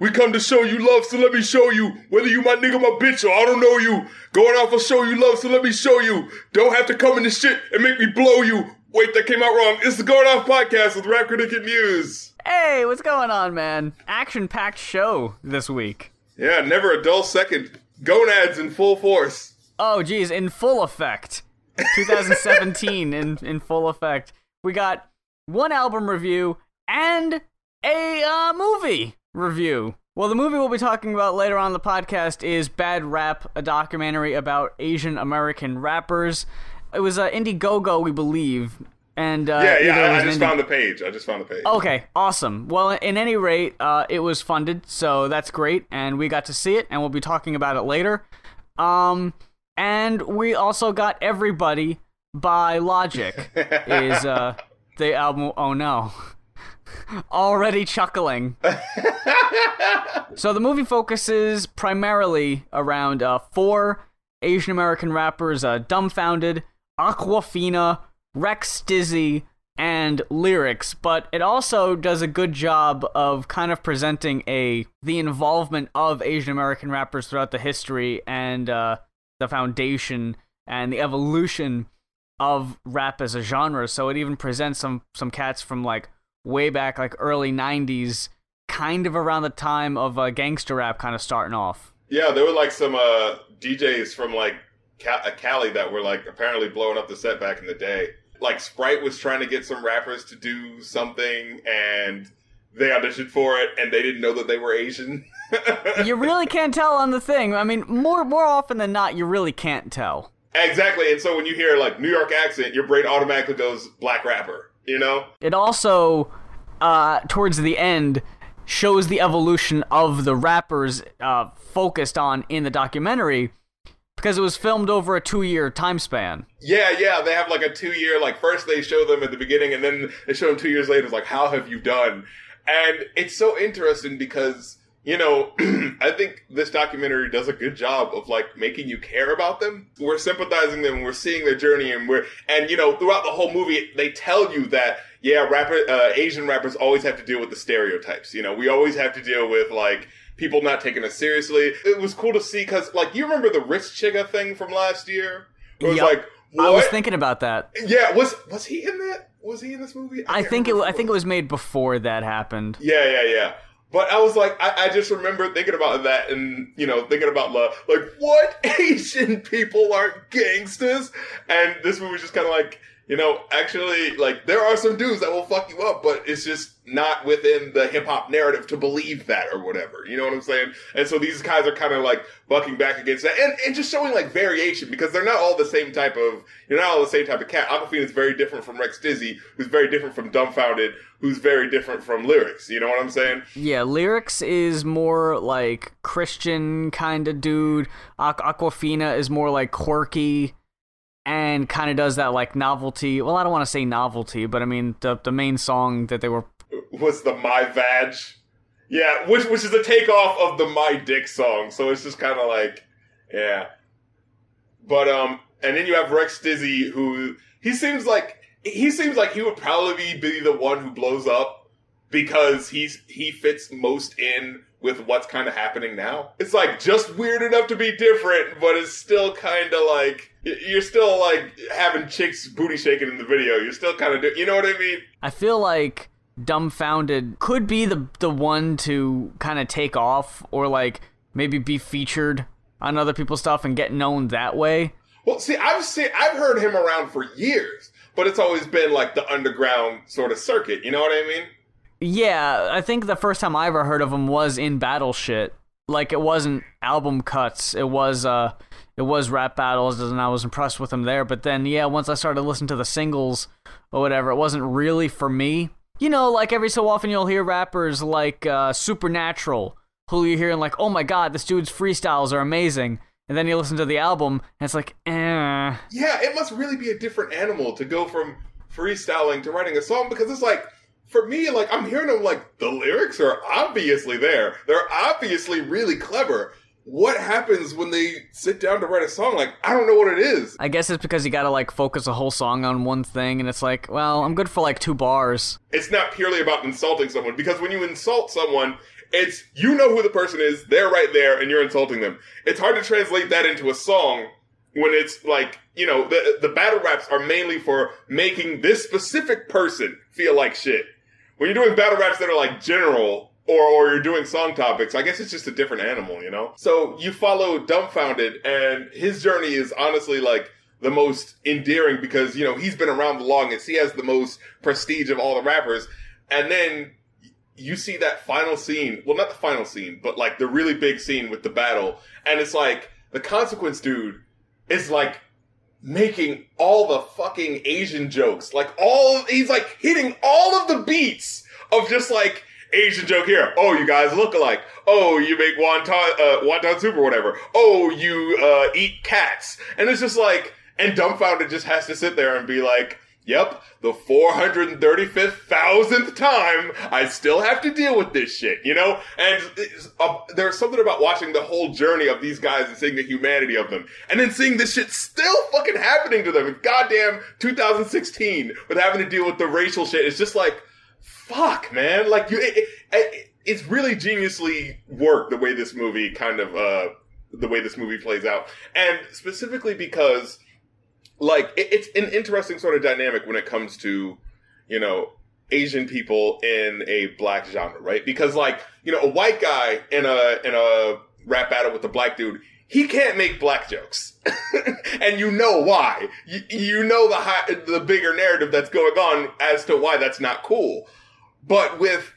We come to show you love, so let me show you. Whether you my nigga, my bitch, or I don't know you. Going out for show you love, so let me show you. Don't have to come in the shit and make me blow you. Wait, that came out wrong. It's the Going Off Podcast with Rap Critic and Muse. Hey, what's going on, man? Action packed show this week. Yeah, never a dull second. Gonads in full force. Oh, geez, in full effect. 2017 in, in full effect. We got one album review and a uh, movie review. Well, the movie we'll be talking about later on the podcast is Bad Rap, a documentary about Asian American rappers. It was uh, Indiegogo, we believe. And uh, Yeah, yeah, I, just found the page. I just found the page. Okay, awesome. Well, in any rate, uh, it was funded, so that's great, and we got to see it, and we'll be talking about it later. Um, and we also got Everybody by Logic is uh the album. Oh no, already chuckling. so the movie focuses primarily around uh, four Asian American rappers: uh, Dumbfounded, Awkwafina, Rex Dizzy, and Lyricks, but it also does a good job of kind of presenting a the involvement of Asian American rappers throughout the history and uh, the foundation and the evolution of rap as a genre. So it even presents some some cats from like way back, like early '90s, kind of around the time of uh, gangster rap, kind of starting off. Yeah, there were like some uh, DJs from like Ca- uh, Cali that were like apparently blowing up the set back in the day. Like Sprite was trying to get some rappers to do something, and they auditioned for it, and they didn't know that they were Asian. You really can't tell on the thing. I mean, more more often than not, you really can't tell. exactly, and so when you hear like New York accent, your brain automatically goes black rapper. You know? It also, uh, towards the end, shows the evolution of the rappers uh, focused on in the documentary because it was filmed over a two year time span. Yeah, yeah. They have like a two year. Like first they show them at the beginning, and then they show them two years later. It's like, how have you done? And it's so interesting because you know, I think this documentary does a good job of like making you care about them. We're sympathizing them, we're seeing their journey, and we're and you know throughout the whole movie they tell you that yeah, rapper uh, Asian rappers always have to deal with the stereotypes. You know, we always have to deal with like people not taking us seriously. It was cool to see because like you remember the Rich Chigga thing from last year. It was Yup. like what? I was thinking about that. yeah, was was he in that? Was he in this movie? I can't think it. remember I think it was made before that happened. yeah, yeah, yeah. But I was like, I, I just remember thinking about that and, you know, thinking about love. Like, what Asian people aren't gangsters? And this movie's just kind of like, you know, actually, like, there are some dudes that will fuck you up, but it's just not within the hip hop narrative to believe that or whatever. You know what I'm saying? And so these guys are kind of like bucking back against that and, and just showing like variation because they're not all the same type of, you're not all the same type of cat. Awkwafina is very different from Rekstizzy, who's very different from Dumbfounded, who's very different from Lyricks. You know what I'm saying? Yeah, Lyricks is more like Christian kind of dude. Aqu- Awkwafina is more like quirky and kind of does that like novelty. Well, I don't want to say novelty, but I mean the the main song that they were was the My Vag. Yeah, which which is a takeoff of the My Dick song. So it's just kind of like, yeah. But um, and then you have Rekstizzy, who he seems like he seems like he would probably be the one who blows up because he's he fits most in with what's kind of happening now. It's like just weird enough to be different, but it's still kind of like you're still like having chicks booty shaking in the video. You're still kind of do, you know what I mean? I feel like dumbfounded could be the the one to kind of take off or like maybe be featured on other people's stuff and get known that way. Well, see, I've seen, I've heard him around for years, but it's always been like the underground sort of circuit. You know what I mean? Yeah, I think the first time I ever heard of him was in Battle Shit. Like it wasn't album cuts. It was uh it was rap battles and I was impressed with him there, but then yeah, once I started listening to the singles or whatever, it wasn't really for me. You know, like every so often you'll hear rappers like uh Supernatural who you're hearing like, "Oh my god, this dude's freestyles are amazing." And then you listen to the album and it's like, "Eh." Yeah, it must really be a different animal to go from freestyling to writing a song because it's like, for me, like I'm hearing them like the lyrics are obviously there. They're obviously really clever. What happens when they sit down to write a song? Like I don't know what it is. I guess it's because you got to like focus a whole song on one thing and it's like, well, I'm good for like two bars. It's not purely about insulting someone because when you insult someone, It's you know who the person is, they're right there, and you're insulting them. It's hard to translate that into a song when it's like you know the the battle raps are mainly for making this specific person feel like shit. When you're doing battle raps that are like general or or you're doing song topics, I guess it's just a different animal, you know. So you follow dumbfounded, and his journey is honestly like the most endearing because you know he's been around the longest. He has the most prestige of all the rappers, and then you see that final scene. Well, not the final scene, but like the really big scene with the battle, and it's like the consequence dude is like making all the fucking Asian jokes. Like all he's like hitting all of the beats of just like Asian joke here. Oh, you guys look alike. Oh, you make wonton uh, wonton soup or whatever. Oh, you uh, eat cats. And it's just like and dumbfounded just has to sit there and be like, Yep, the 435,000th time I still have to deal with this shit, you know? And uh, there's something about watching the whole journey of these guys and seeing the humanity of them. And then seeing this shit still fucking happening to them in goddamn 2016 with having to deal with the racial shit. It's just like, fuck, man. Like, you, it, it, it's really geniusly worked the way this movie kind of, uh, the way this movie plays out. And specifically because like it, it's an interesting sort of dynamic when it comes to you know Asian people in a black genre, right? Because like you know a white guy in a in a rap battle with a black dude. He can't make black jokes, and you know why. You, you know the high, the bigger narrative that's going on as to why that's not cool. But with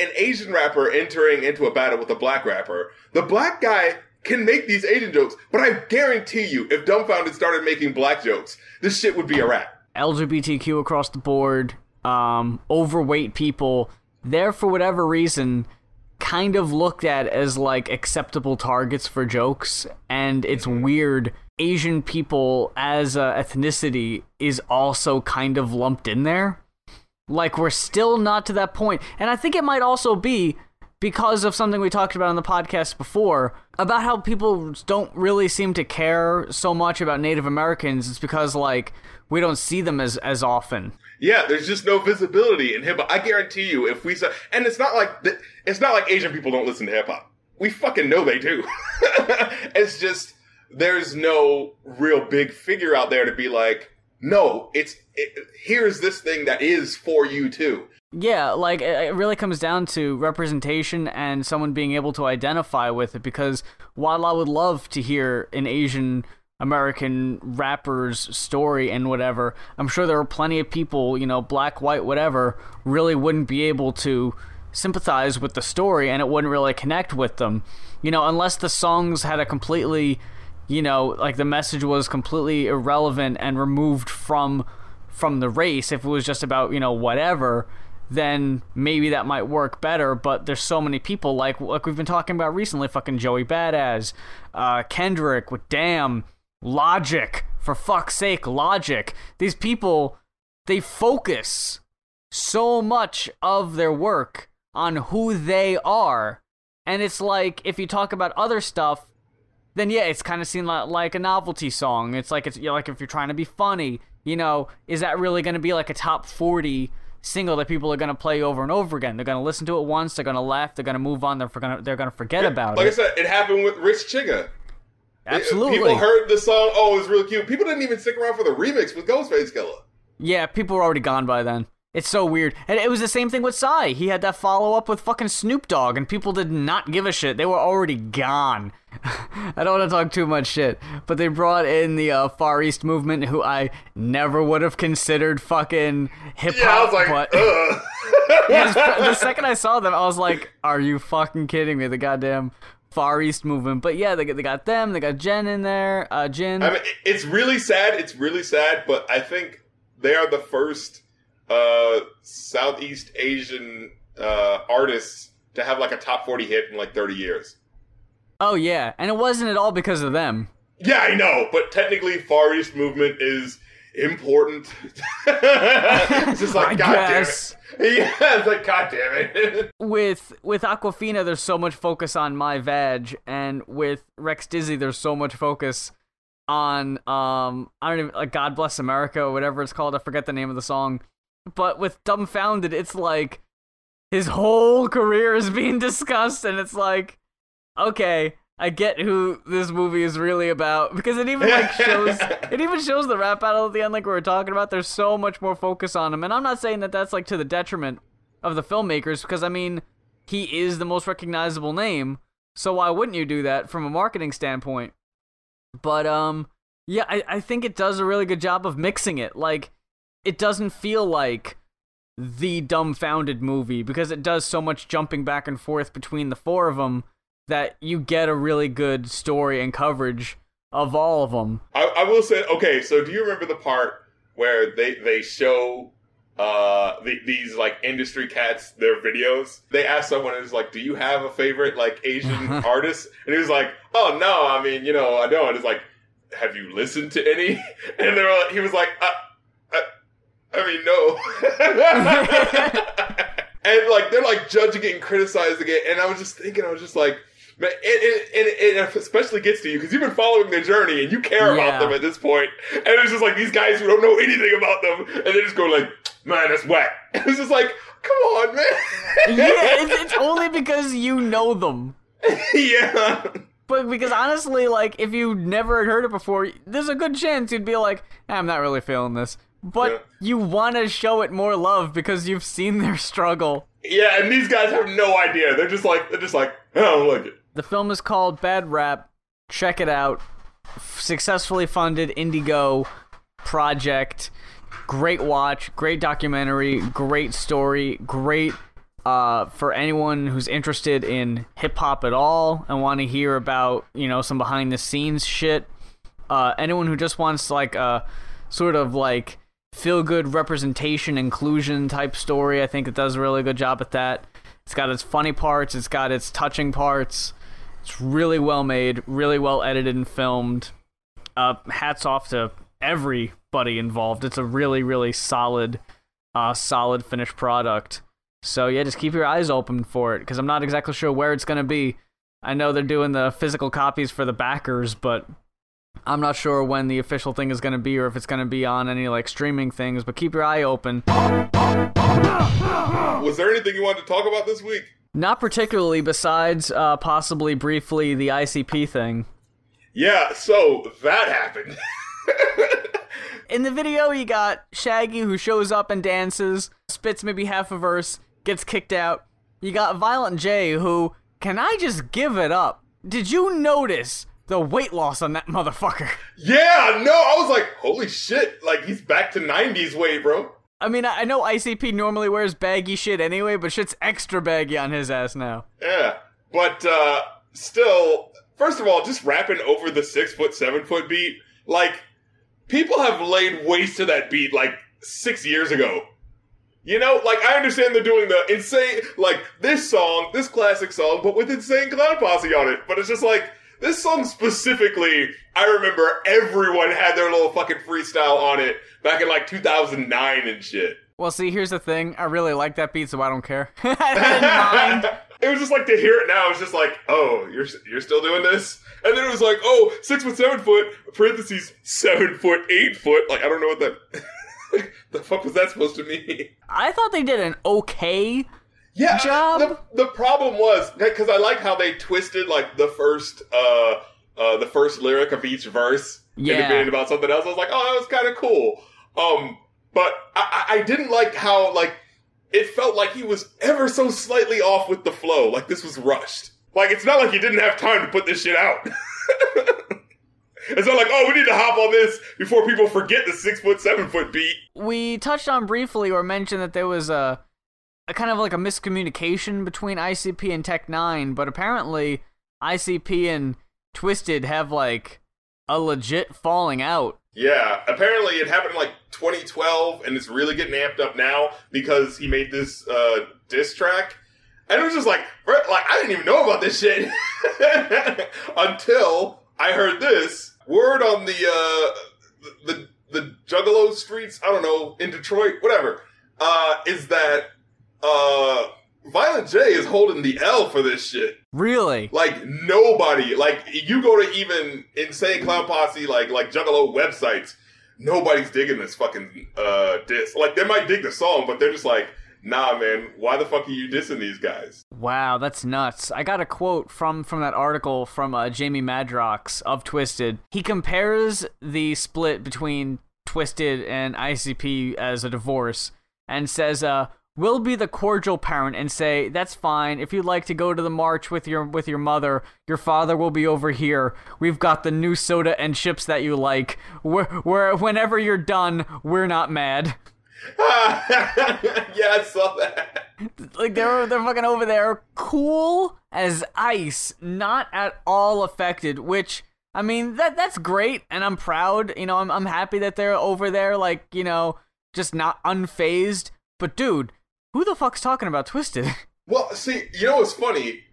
an Asian rapper entering into a battle with a black rapper, the black guy can make these Asian jokes, but I guarantee you, if Dumbfounded started making black jokes, this shit would be a wrap. LGBTQ across the board, um, overweight people, they're for whatever reason kind of looked at as like acceptable targets for jokes, and it's weird. Asian people as a ethnicity is also kind of lumped in there. Like we're still not to that point, and I think it might also be because of something we talked about on the podcast before about how people don't really seem to care so much about Native Americans. It's because like we don't see them as as often. Yeah, there's just no visibility in hip hop. I guarantee you, if we saw, and it's not like it's not like Asian people don't listen to hip hop. We fucking know they do. it's just there's no real big figure out there to be like, no, it's it, here's this thing that is for you too. Yeah, like it really comes down to representation and someone being able to identify with it. Because while I would love to hear an Asian American rapper's story and whatever, I'm sure there are plenty of people, you know, black, white, whatever, really wouldn't be able to sympathize with the story and it wouldn't really connect with them. You know, unless the songs had a completely, you know, like the message was completely irrelevant and removed from from the race if it was just about, you know, whatever then maybe that might work better. But there's so many people like like we've been talking about recently, fucking Joey Badass, uh, Kendrick with Damn, Logic, for fuck's sake, Logic. These people, they focus so much of their work on who they are, and it's like if you talk about other stuff. Then yeah, it's kind of seen like, a novelty song. It's like it's you know, like if you're trying to be funny, you know, is that really going to be like a top forty single that people are going to play over and over again. They're going to listen to it once, they're going to laugh, they're going to move on, they're going to they're going to forget Yeah, about like it. Like I said, it happened with Rich Chigga. Absolutely. People heard the song, oh, it was really cute. People didn't even stick around for the remix with Ghostface Killah. yeah, people were already gone by then. It's so weird. And it was the same thing with Psy. He had that follow up with fucking Snoop Dogg, and people did not give a shit. They were already gone. I don't want to talk too much shit, but they brought in the uh, Far East movement, who I never would have considered fucking hip hop. Yeah, I was like, but ugh. Yeah, the second I saw them, I was like, "Are you fucking kidding me?" The goddamn Far East movement. But yeah, they got, they got them. They got Jen in there. Uh, Jin. I mean, it's really sad. It's really sad, but I think they are the first uh, Southeast Asian uh, artists to have like a top 40 hit in like 30 years. oh yeah, and it wasn't at all because of them. Yeah, I know, but technically, Far East movement is important. it's just like, I God guess. damn it. Yeah, it's like, God damn it. With with Awkwafina, there's so much focus on my vag, and with Rekstizzy, there's so much focus on um I don't even like God Bless America or whatever it's called. I forget the name of the song. But with Dumbfounded, it's like his whole career is being discussed, and it's like, okay, I get who this movie is really about because it even like shows it even shows the rap battle at the end, like we were talking about. There's so much more focus on him, and I'm not saying that that's like to the detriment of the filmmakers because I mean he is the most recognizable name, so why wouldn't you do that from a marketing standpoint? But um, yeah, I I think it does a really good job of mixing it. Like, it doesn't feel like the dumbfounded movie because it does so much jumping back and forth between the four of them that you get a really good story and coverage of all of them. I, I will say, okay, so do you remember the part where they they show uh the, these like industry cats their videos? They ask someone and it's like, "Do you have a favorite like Asian artist?" And he was like, "Oh no, I mean, you know, I don't." It's like, "Have you listened to any?" And they're like, he was like, uh, uh, "I mean, no." and like they're like judging it and criticizing it, and I was just thinking, I was just like. But it, it, it, it especially gets to you because you've been following their journey and you care Yeah. about them at this point. And it's just like these guys who don't know anything about them and they just go like, man, that's whack. It's just like, come on, man. yeah, it's, it's only because you know them. yeah. But because honestly, like if you never had heard it before, there's a good chance you'd be like, "Eh, "I'm not really feeling this." But Yeah. you want to show it more love because you've seen their struggle. Yeah, and these guys have no idea. They're just like, they're just like, I don't like it. The film is called Bad Rap. Check it out. Successfully funded Indigo project. Great watch, great documentary, great story, great uh, for anyone who's interested in hip hop at all and want to hear about you know some behind the scenes shit. Uh, anyone who just wants like a sort of like feel good representation inclusion type story, I think it does a really good job at that. It's got its funny parts, it's got its touching parts. It's really well made, really well edited and filmed. Uh, hats off to everybody involved. It's a really, really solid, uh, solid finished product. So yeah, just keep your eyes open for it because I'm not exactly sure where it's gonna be. I know they're doing the physical copies for the backers, but I'm not sure when the official thing is gonna be or if it's gonna be on any like streaming things. But keep your eye open. Was there anything you wanted to talk about this week? Not particularly, besides uh, possibly briefly the ICP thing. Yeah, so that happened. In the video, you got Shaggy who shows up and dances, spits maybe half a verse, gets kicked out. You got Violent J who, can I just give it up? Did you notice the weight loss on that motherfucker? yeah, no, I was like, holy shit, like he's back to 90s weight, bro. I mean, I know ICP normally wears baggy shit anyway, but shit's extra baggy on his ass now. Yeah, but uh still, first of all, just rapping over the six foot, seven foot beat, like people have laid waste to that beat like six years ago. You know, like I understand they're doing the insane, like this song, this classic song, but with insane clown posse on it. But it's just like this song specifically. I remember everyone had their little fucking freestyle on it back in like 2009 and shit. Well, see, here's the thing. I really like that beat, so I don't care. I it was just like to hear it now. It's just like, oh, you're you're still doing this, and then it was like, oh, six foot, seven foot, parentheses, seven foot, eight foot. Like I don't know what that. the fuck was that supposed to mean? I thought they did an okay Yeah, Job. The, the problem was because I like how they twisted like the first uh uh the first lyric of each verse Yeah. about something else. I was like, oh, that was kind of cool. Um, but I, I I didn't like how like it felt like he was ever so slightly off with the flow. Like this was rushed. Like it's not like he didn't have time to put this shit out. it's not like oh we need to hop on this before people forget the six foot seven foot beat. we touched on briefly or mentioned that there was a, a kind of like a miscommunication between ICP and Tech N9ne, but apparently ICP and Twiztid have like a legit falling out. Yeah, apparently it happened in like 2012, and it's really getting amped up now because he made this uh, diss track, and it was just like, like I didn't even know about this shit until I heard this word on the uh, the the Juggalo streets. I don't know in Detroit, whatever. Uh, is that uh, Violent J is holding the L for this shit. Really? Like nobody, like you go to even insane clown posse, like like Juggalo websites, nobody's digging this fucking uh disc. Like they might dig the song, but they're just like, nah, man, why the fuck are you dissing these guys? Wow, that's nuts. I got a quote from from that article from uh, Jamie Madrox of Twiztid. He compares the split between Twiztid and ICP as a divorce and says, uh, We'll be the cordial parent and say that's fine. If you'd like to go to the march with your with your mother, your father will be over here. We've got the new soda and chips that you like. We're, we're whenever you're done, we're not mad. yeah, I saw that. Like they're they're fucking over there, cool as ice, not at all affected. Which I mean that that's great, and I'm proud. You know, I'm I'm happy that they're over there, like you know, just not unfazed. But dude, who the fuck's talking about Twiztid? Well, see, you know what's funny?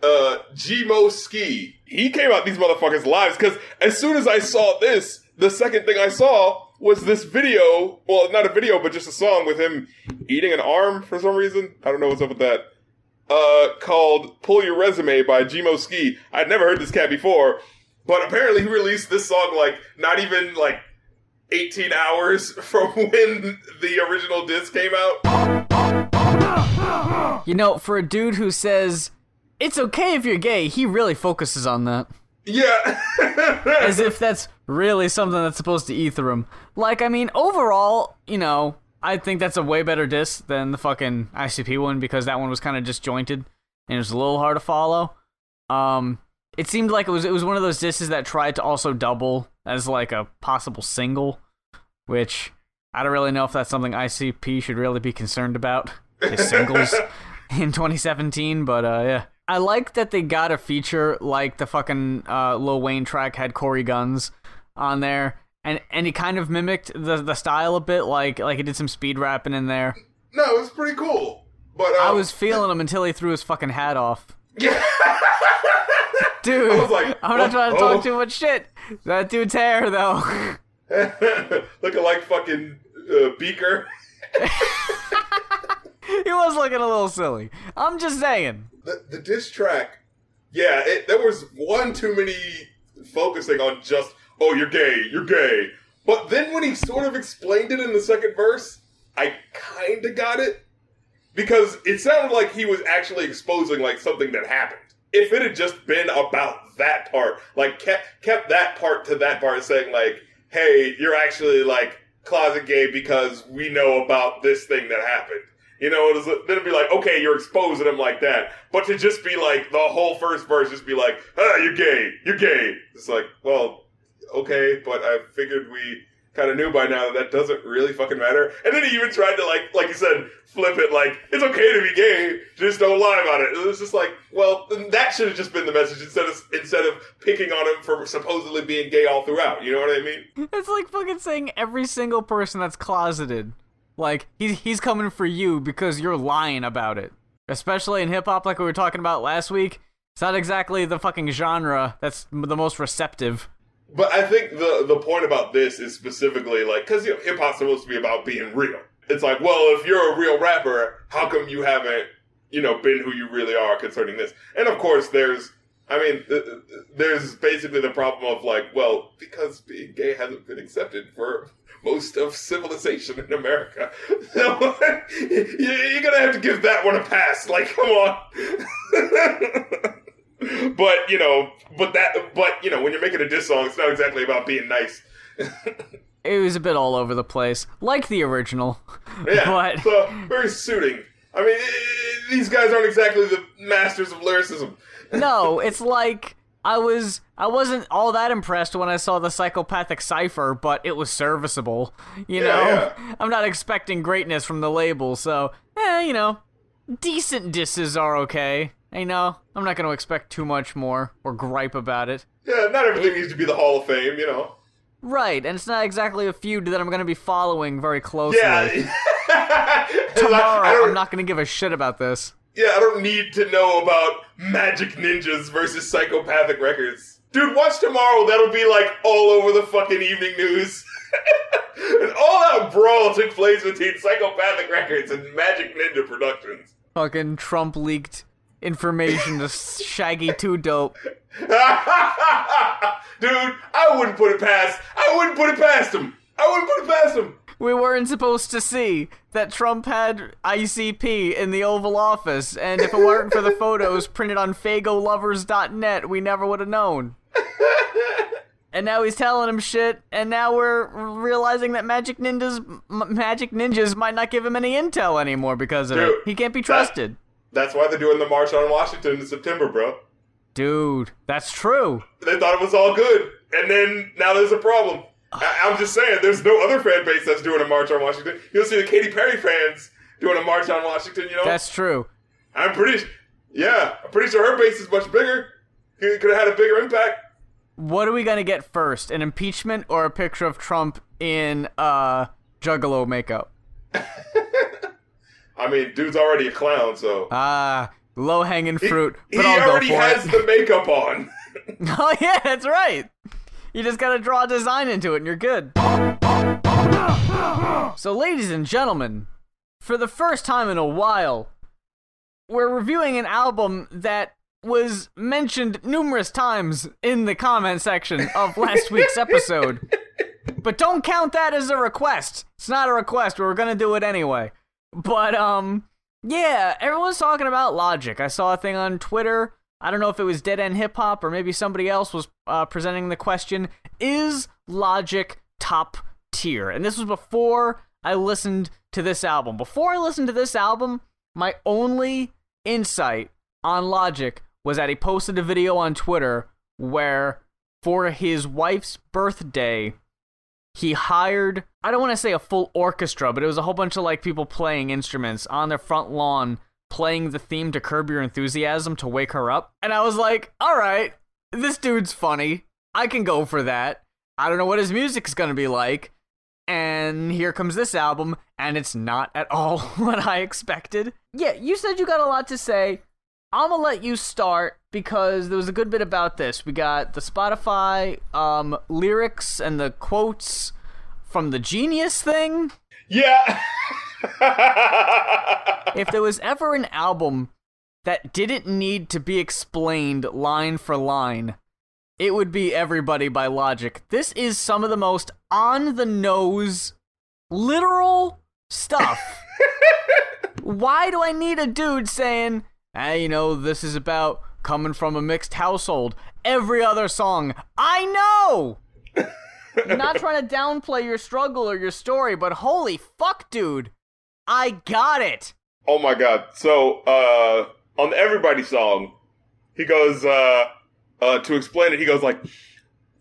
Uh, G-Mo Skee, he came out these motherfuckers' lives because as soon as I saw this, the second thing I saw was this video. Well, not a video, but just a song with him eating an arm for some reason. I don't know what's up with that. Uh, called "Pull Your Resume" by G-Mo Skee. I'd never heard this cat before, but apparently he released this song like not even like 18 hours from when the original disc came out. You know, for a dude who says it's okay if you're gay, he really focuses on that. Yeah. As if that's really something that's supposed to ether him. Like, I mean, overall, you know, I think that's a way better disc than the fucking ICP one because that one was kind of disjointed and it was a little hard to follow. Um, it seemed like it was it was one of those discs that tried to also double as like a possible single, which I don't really know if that's something ICP should really be concerned about. His singles in 2017, but uh, yeah. I like that they got a feature like the fucking uh, Lil Wayne track had Cory Gunz on there, and and he kind of mimicked the the style a bit, like like he did some speed rapping in there. No, it was pretty cool. But um, I was feeling him until he threw his fucking hat off. Yeah. Dude, I was like, I'm not trying to oh. talk too much shit. That dude's hair, though. looking like fucking uh, Beaker. he was looking a little silly. I'm just saying. The, the diss track, yeah, it, there was one too many focusing on just, oh, you're gay, you're gay. But then when he sort of explained it in the second verse, I kind of got it. Because it sounded like he was actually exposing like something that happened. If it had just been about that part, like kept kept that part to that part, saying like, "Hey, you're actually like closet gay because we know about this thing that happened." You know, it was, then it'd be like, okay, you're exposing him like that. But to just be like, the whole first verse, just be like, ah, you're gay, you're gay. It's like, well, okay, but I figured we kind of knew by now that that doesn't really fucking matter. And then he even tried to, like, like you said, flip it, like, it's okay to be gay, just don't lie about it. It was just like, well, that should have just been the message instead of, instead of picking on him for supposedly being gay all throughout. You know what I mean? It's like fucking saying every single person that's closeted. Like he's he's coming for you because you're lying about it. Especially in hip hop, like we were talking about last week. It's not exactly the fucking genre that's the most receptive. But I think the the point about this is specifically like because you know, hip hop's supposed to be about being real. It's like, well, if you're a real rapper, how come you haven't, you know, been who you really are concerning this? And of course, there's, I mean, th- th- there's basically the problem of like, well, because being gay hasn't been accepted for most of civilization in America, so you're gonna have to give that one a pass. Like, come on. but you know, but that, but you know, when you're making a diss song, it's not exactly about being nice. It was a bit all over the place, like the original. Yeah, But so very suiting. I mean, these guys aren't exactly the masters of lyricism. no, it's like I was I wasn't all that impressed when I saw the psychopathic cipher, but it was serviceable. You Yeah, know, yeah. I'm not expecting greatness from the label, so eh, you know, decent disses are okay. You know, I'm not gonna expect too much more or gripe about it. Yeah, not everything needs to be the Hall of Fame, you know. Right, and it's not exactly a feud that I'm gonna be following very closely. Yeah. Tomorrow, I don't, I'm not gonna give a shit about this. Yeah, I don't need to know about magic ninjas versus psychopathic records. Dude, watch tomorrow. That'll be like all over the fucking evening news. An all-out brawl took place between psychopathic records and Magic Ninja Productions. Fucking Trump leaked information to Shaggy 2 Dope. Dude, I wouldn't put it past. I wouldn't put it past him. I wouldn't put it past him. We weren't supposed to see that Trump had ICP in the Oval Office, and if it weren't for the photos printed on FagoLovers.net, we never would have known. And now he's telling him shit, and now we're realizing that Magic Ninjas, M- Magic Ninjas might not give him any intel anymore because of it. He can't be that- trusted. That's why they're doing the March on Washington in September, bro. Dude, that's true. They thought it was all good, and then now there's a problem. I- I'm just saying, there's no other fan base that's doing a March on Washington. You'll see the Katy Perry fans doing a March on Washington. You know, That's true. I'm pretty, yeah, I'm pretty sure her base is much bigger. Could have had a bigger impact. What are we gonna get first? An impeachment or a picture of Trump in uh juggalo makeup? I mean, dude's already a clown, so Ah, low hanging fruit. he But I'll already has it. the makeup on. oh yeah, that's right. You just gotta draw a design into it, and you're good. So, ladies and gentlemen, for the first time in a while, we're reviewing an album that was mentioned numerous times in the comment section of last week's episode. But don't count that as a request. It's not a request, we're gonna do it anyway. But um, yeah, everyone's talking about Logic. I saw a thing on Twitter. I don't know if it was Dead End Hip Hop or maybe somebody else was uh, presenting the question: Is Logic top tier? And this was before I listened to this album. Before I listened to this album, my only insight on Logic was that he posted a video on Twitter where, for his wife's birthday, he hired I don't want to say a full orchestra, but it was a whole bunch of like people playing instruments on their front lawn playing the theme to Curb Your Enthusiasm to wake her up. And I was like, "All right, this dude's funny. I can go for that. I don't know what his music's going to be like." And here comes this album, and it's not at all what I expected. Yeah, you said you got a lot to say. I'm gonna let you start because there was a good bit about this. We got the Spotify um, lyrics and the quotes from the Genius thing. yeah. If there was ever an album that didn't need to be explained line for line, it would be Everybody by Logic. This is some of the most on the nose, literal stuff. Why do I need a dude saying, hey, you know, this is about coming from a mixed household? Every other song, I know! I'm not trying to downplay your struggle or your story, but holy fuck, dude. I got it. Oh my god. So, uh, on the Everybody song, he goes, uh, uh, to explain it, he goes like,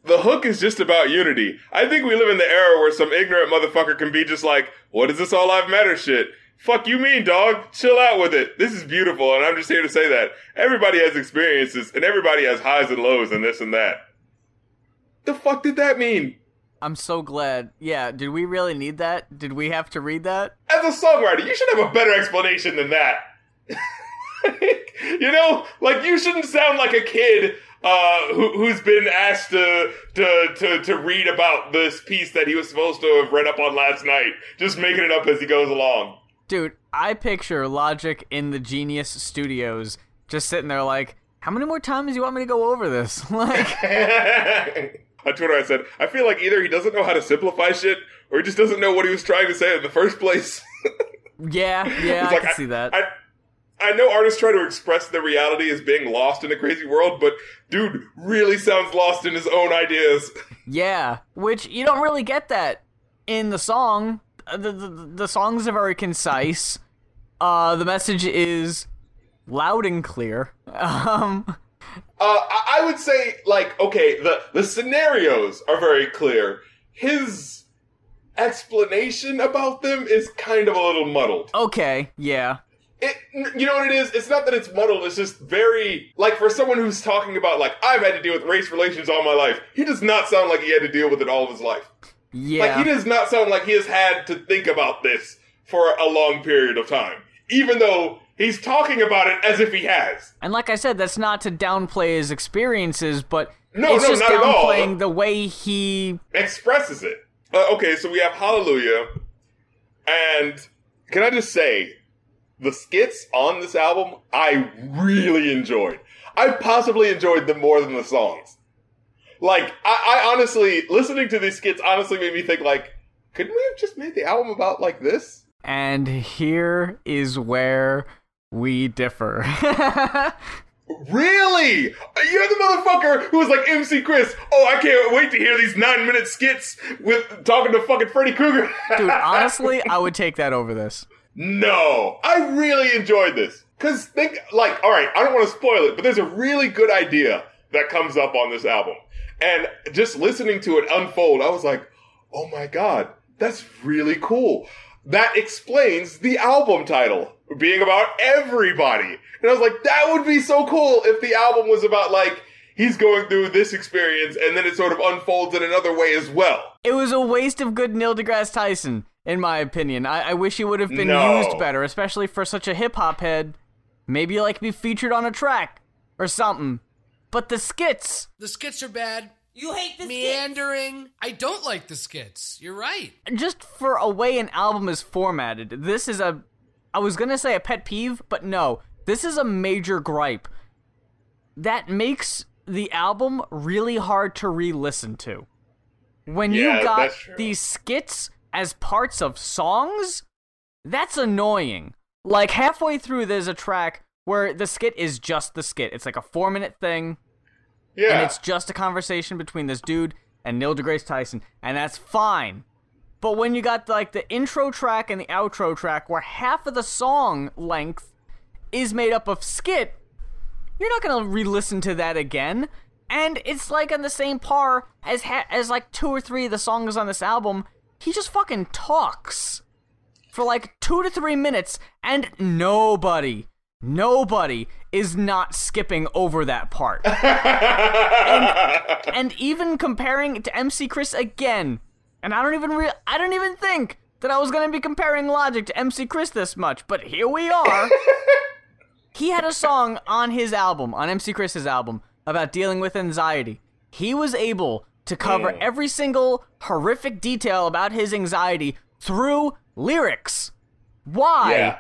the hook is just about unity. I think we live in the era where some ignorant motherfucker can be just like, what is this all matter shit? Fuck you mean, dog? Chill out with it. This is beautiful, and I'm just here to say that. Everybody has experiences, and everybody has highs and lows and this and that. The fuck did that mean? I'm so glad. Yeah, did we really need that? Did we have to read that? As a songwriter, you should have a better explanation than that. you know, like you shouldn't sound like a kid uh, who, who's been asked to, to to to read about this piece that he was supposed to have read up on last night, just making it up as he goes along. Dude, I picture Logic in the Genius Studios just sitting there like, how many more times do you want me to go over this? like, On Twitter, I said, I feel like either he doesn't know how to simplify shit, or he just doesn't know what he was trying to say in the first place. yeah, yeah, I like, can see that. I, I know artists try to express their reality as being lost in a crazy world, but dude really sounds lost in his own ideas. Yeah, which you don't really get that in the song. Uh, The, the, the songs are very concise. Uh, the message is loud and clear. Um, Uh, I, I would say, like, okay, the, the scenarios are very clear. His explanation about them is kind of a little muddled. okay, yeah. It, you know what it is? It's not that it's muddled. It's just very like for someone who's talking about like I've had to deal with race relations all my life. He does not sound like he had to deal with it all of his life. Yeah. Like he does not sound like he has had to think about this for a long period of time, even though he's talking about it as if he has. And like I said, that's not to downplay his experiences, but No, it's no, just not at all. downplaying the way he. Expresses it. Uh, okay, so we have Hallelujah, and can I just say, the skits on this album I really enjoyed. I possibly enjoyed them more than the songs. Like, I, I honestly, listening to these skits honestly made me think like, couldn't we have just made the album about like this? And here is where we differ. Really? You're the motherfucker who was like MC Chris. Oh, I can't wait to hear these nine minute skits with talking to fucking Freddy Krueger. Dude, honestly, I would take that over this. no, I really enjoyed this. Cause think like, all right, I don't want to spoil it, but there's a really good idea that comes up on this album. And just listening to it unfold, I was like, oh my god, that's really cool. That explains the album title being about everybody. And I was like, that would be so cool if the album was about like, he's going through this experience and then it sort of unfolds in another way as well. It was a waste of good Neil deGrasse Tyson, in my opinion. I, I wish he would have been No. used better, especially for such a hip hop head. Maybe like be featured on a track or something. But the skits, The skits are bad. You hate the skits. Meandering. I don't like the skits. You're right. just for a way an album is formatted, this is a. I was gonna say a pet peeve, but no. This is a major gripe that makes the album really hard to re listen to. When Yeah, you got these skits as parts of songs, that's annoying. Like halfway through, there's a track where the skit is just the skit. It's like a four minute thing Yeah. and it's just a conversation between this dude and Neil deGrasse Tyson, and that's fine. But when you got like the intro track and the outro track, where half of the song length is made up of skit, you're not gonna re-listen to that again. And it's like on the same par as ha- as like two or three of the songs on this album. He just fucking talks for like two to three minutes, and nobody, nobody is not skipping over that part. and even comparing it to MC Chris again, and I don't even re- I don't even think that I was gonna be comparing Logic to MC Chris this much, but here we are. he had a song on his album, on MC Chris's album, about dealing with anxiety. He was able to cover every single horrific detail about his anxiety through lyrics. Why? Yeah.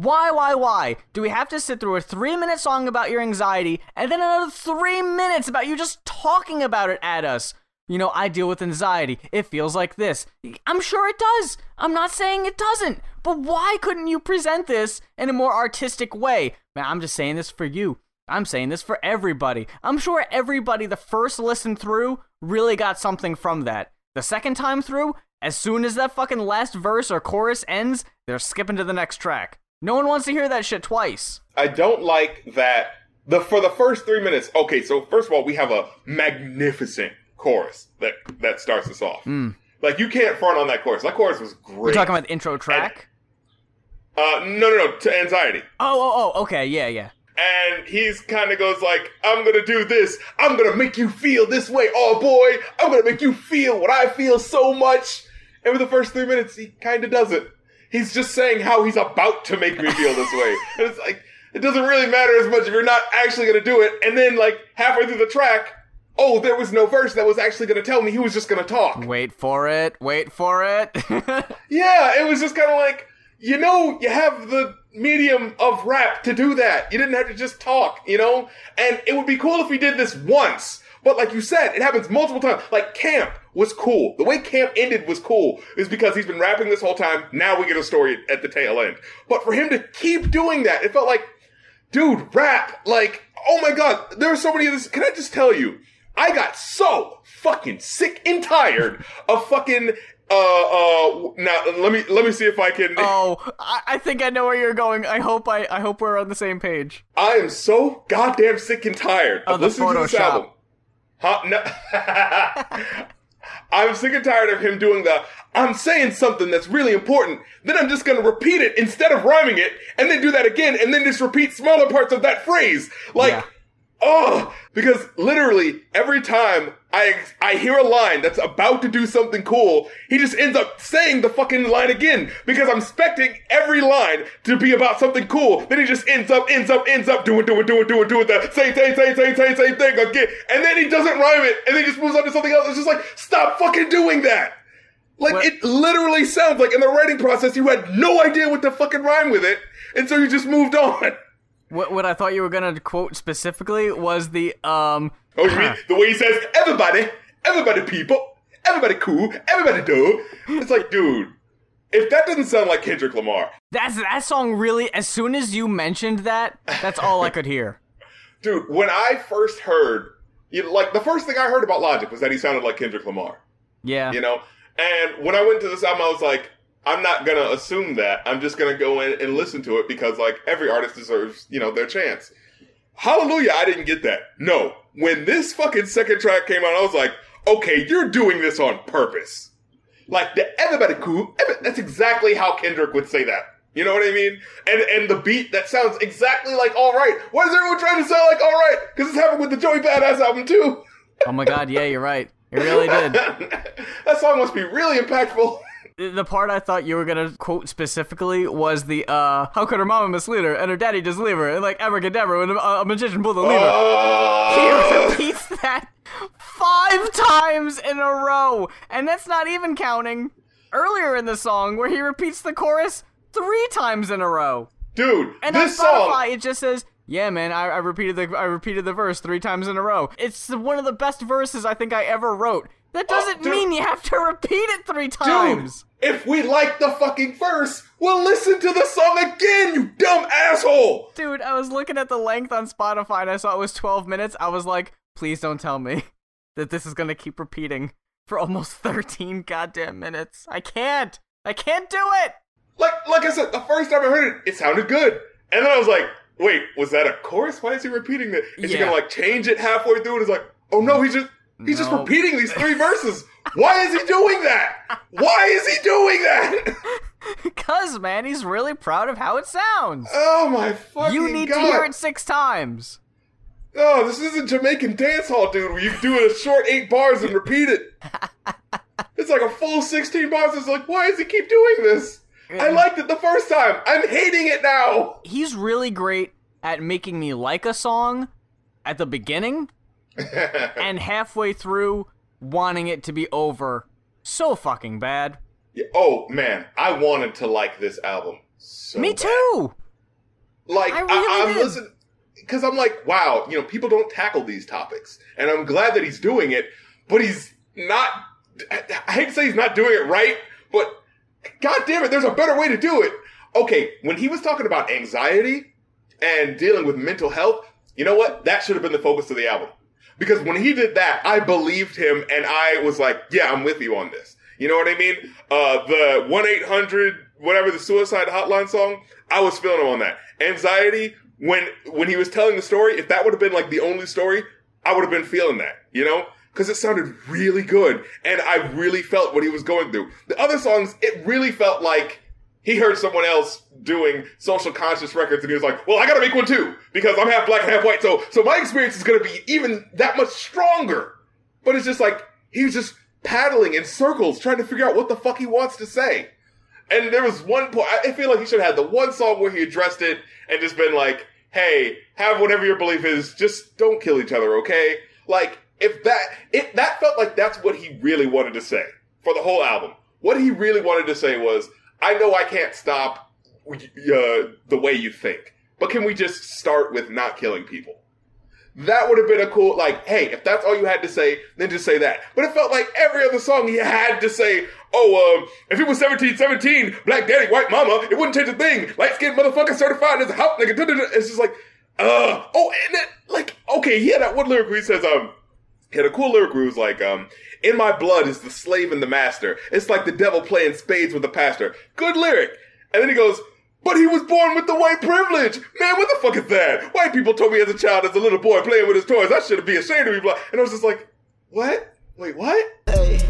Why, why, why do we have to sit through a three minute song about your anxiety and then another three minutes about you just talking about it at us? You know, I deal with anxiety. It feels like this. I'm sure it does. I'm not saying it doesn't. But why couldn't you present this in a more artistic way? Man, I'm just saying this for you. I'm saying this for everybody. I'm sure everybody the first listen through really got something from that. The second time through, as soon as that fucking last verse or chorus ends, they're skipping to the next track. No one wants to hear that shit twice. I don't like that the for the first three minutes. Okay, so first of all, we have a magnificent chorus that that starts us off. Like you can't front on that chorus. That chorus was great. We're talking about the intro track. uh, no, no, no, to anxiety. Oh, oh, oh, okay, yeah, yeah. And he's kind of goes like, "I'm gonna do this. I'm gonna make you feel this way. Oh boy, I'm gonna make you feel what I feel so much." And for the first three minutes, he kind of does it. He's just saying how he's about to make me feel this way. and it's like it doesn't really matter as much if you're not actually gonna do it. And then like halfway through the track, oh, there was no verse that was actually gonna tell me. He was just gonna talk. Wait for it. Wait for it. Yeah, it was just kind of like, you know, you have the medium of rap to do that. You didn't have to just talk, you know? And it would be cool if we did this once. But like you said, it happens multiple times. Like Camp was cool. The way Camp ended was cool is because he's been rapping this whole time. Now we get a story at the tail end. But for him to keep doing that, it felt like, dude, rap. Like, oh my god, there are so many of this. Can I just tell you? I got so fucking sick and tired of fucking uh uh now let me let me see if I can oh, I, I think I know where you're going. I hope I, I hope we're on the same page. I am so goddamn sick and tired of Of listening to this Photoshop. album. Huh? No. I'm sick and tired of him doing the I'm saying something that's really important, then I'm just gonna repeat it instead of rhyming it, and then do that again, and then just repeat smaller parts of that phrase. Like Yeah. Oh, because literally every time I I hear a line that's about to do something cool, he just ends up saying the fucking line again because I'm expecting every line to be about something cool. Then he just ends up, ends up, ends up doing, doing, doing, doing, doing the same, same, same, same, same, same thing again, and then he doesn't rhyme it, and then he just moves on to something else. It's just like stop fucking doing that. Like What- it literally sounds like in the writing process you had no idea what to fucking rhyme with it, and so you just moved on. What what I thought you were gonna quote specifically was the um Oh, you mean the way he says, everybody, everybody, people, everybody cool, everybody do. It's like, dude, if that doesn't sound like Kendrick Lamar, That's that song really. As soon as you mentioned that, that's all I could hear. dude, when I first heard, you know, like the first thing I heard about Logic was that he sounded like Kendrick Lamar. Yeah. you know. And when I went to this album, I was like, I'm not gonna assume that. I'm just gonna go in and listen to it because like every artist deserves, you know, their chance. Hallelujah, I didn't get that. No, when this fucking second track came out, I was like, okay, you're doing this on purpose. Like the everybody cool. That's exactly how Kendrick would say that. You know what I mean? And and the beat that sounds exactly like All Right. Why is everyone trying to sound like All Right? Because this happened with the Joey Badass album too. Oh my god, yeah, you're right. It really did. that song must be really impactful. The part I thought you were gonna quote specifically was the uh, "How could her mama mislead her and her daddy just leave her?" and like abracadabra when a, a magician pulled the lever. Oh. He repeats that five times in a row, and that's not even counting earlier in the song where he repeats the chorus three times in a row. Dude, And this on Spotify, song. it just says, "Yeah, man, I, I repeated the I repeated the verse three times in a row." It's one of the best verses I think I ever wrote. That oh, doesn't Oh, mean you have to repeat it three times. Dude, if we like the fucking verse, we'll listen to the song again, you dumb asshole! Dude, I was looking at the length on Spotify and I saw it was 12 minutes. I was like, please don't tell me that this is gonna keep repeating for almost 13 goddamn minutes. I can't. I can't do it. Like, like I said, the first time I heard it, it sounded good. And then I was like, wait, was that a chorus? Why is he repeating that? Is he gonna like change it halfway through? And it's like, oh no, he's just he's just repeating these three verses. Why is he doing that? Why is he doing that? Cuz, man, he's really proud of how it sounds. Oh my fucking you need god! to hear it six times. Oh, this isn't Jamaican dance hall, dude, where you do a short eight bars and repeat it. it's like a full 16 bars. It's like, why does he keep doing this? I liked it the first time. I'm hating it now. He's really great at making me like a song at the beginning and halfway through wanting it to be over so fucking bad. Yeah, oh, man. I wanted to like this album. So Me bad. too. Like, I I really am did. listening. Because I'm like, wow, you know, people don't tackle these topics. And I'm glad that he's doing it, but he's not. I, I hate to say he's not doing it right, but god damn it, there's a better way to do it. Okay, when he was talking about anxiety and dealing with mental health, you know what? That should have been the focus of the album. Because when he did that, I believed him and I was like, yeah, I'm with you on this. You know what I mean? Uh, the 1 800, whatever the suicide hotline song, I was feeling him on that. Anxiety, when, when he was telling the story, if that would have been like the only story, I would have been feeling that, you know? Because it sounded really good and I really felt what he was going through. The other songs, it really felt like he heard someone else doing social conscious records and he was like, well, I gotta make one too because I'm half black and half white. So, so my experience is gonna be even that much stronger. But it's just like, he was just paddling in circles trying to figure out what the fuck he wants to say. And there was one point, I feel like he should have had the one song where he addressed it and just been like, hey, have whatever your belief is, just don't kill each other, okay? Like, if that, it, that felt like that's what he really wanted to say for the whole album. What he really wanted to say was, I know I can't stop uh, the way you think, but can we just start with not killing people? That would have been a cool, like, hey, if that's all you had to say, then just say that. But it felt like every other song he had to say, oh, um, if it was 1717, black daddy, white mama, it wouldn't change a thing. Light skinned motherfucker certified as a hot nigga. It's just like, uh, oh, and then, like, okay, yeah, that one lyric where he says, um, he had a cool lyric where he was like, um, in my blood is the slave and the master. It's like the devil playing spades with the pastor. Good lyric. And then he goes, but he was born with the white privilege. Man, what the fuck is that? White people told me as a child, as a little boy playing with his toys, I should be ashamed to be black. And I was just like, what? Wait, what? Hey,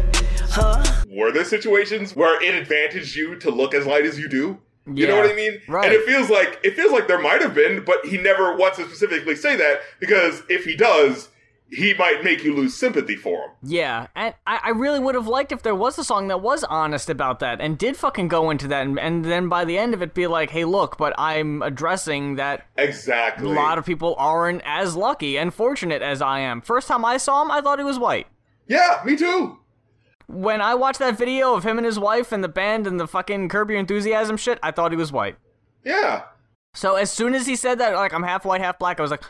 huh? Were there situations where it advantaged you to look as light as you do? You know what I mean? right. And it feels like it feels like there might have been, but he never wants to specifically say that because if he does, he might make you lose sympathy for him. Yeah, and I, I really would have liked if there was a song that was honest about that and did fucking go into that, and, and then by the end of it be like, hey, look, but I'm addressing that Exactly. a lot of people aren't as lucky and fortunate as I am. First time I saw him, I thought he was white. yeah, me too. When I watched that video of him and his wife and the band and the fucking Curb Your Enthusiasm shit, I thought he was white. Yeah. So as soon as he said that, like, I'm half white, half black, I was like,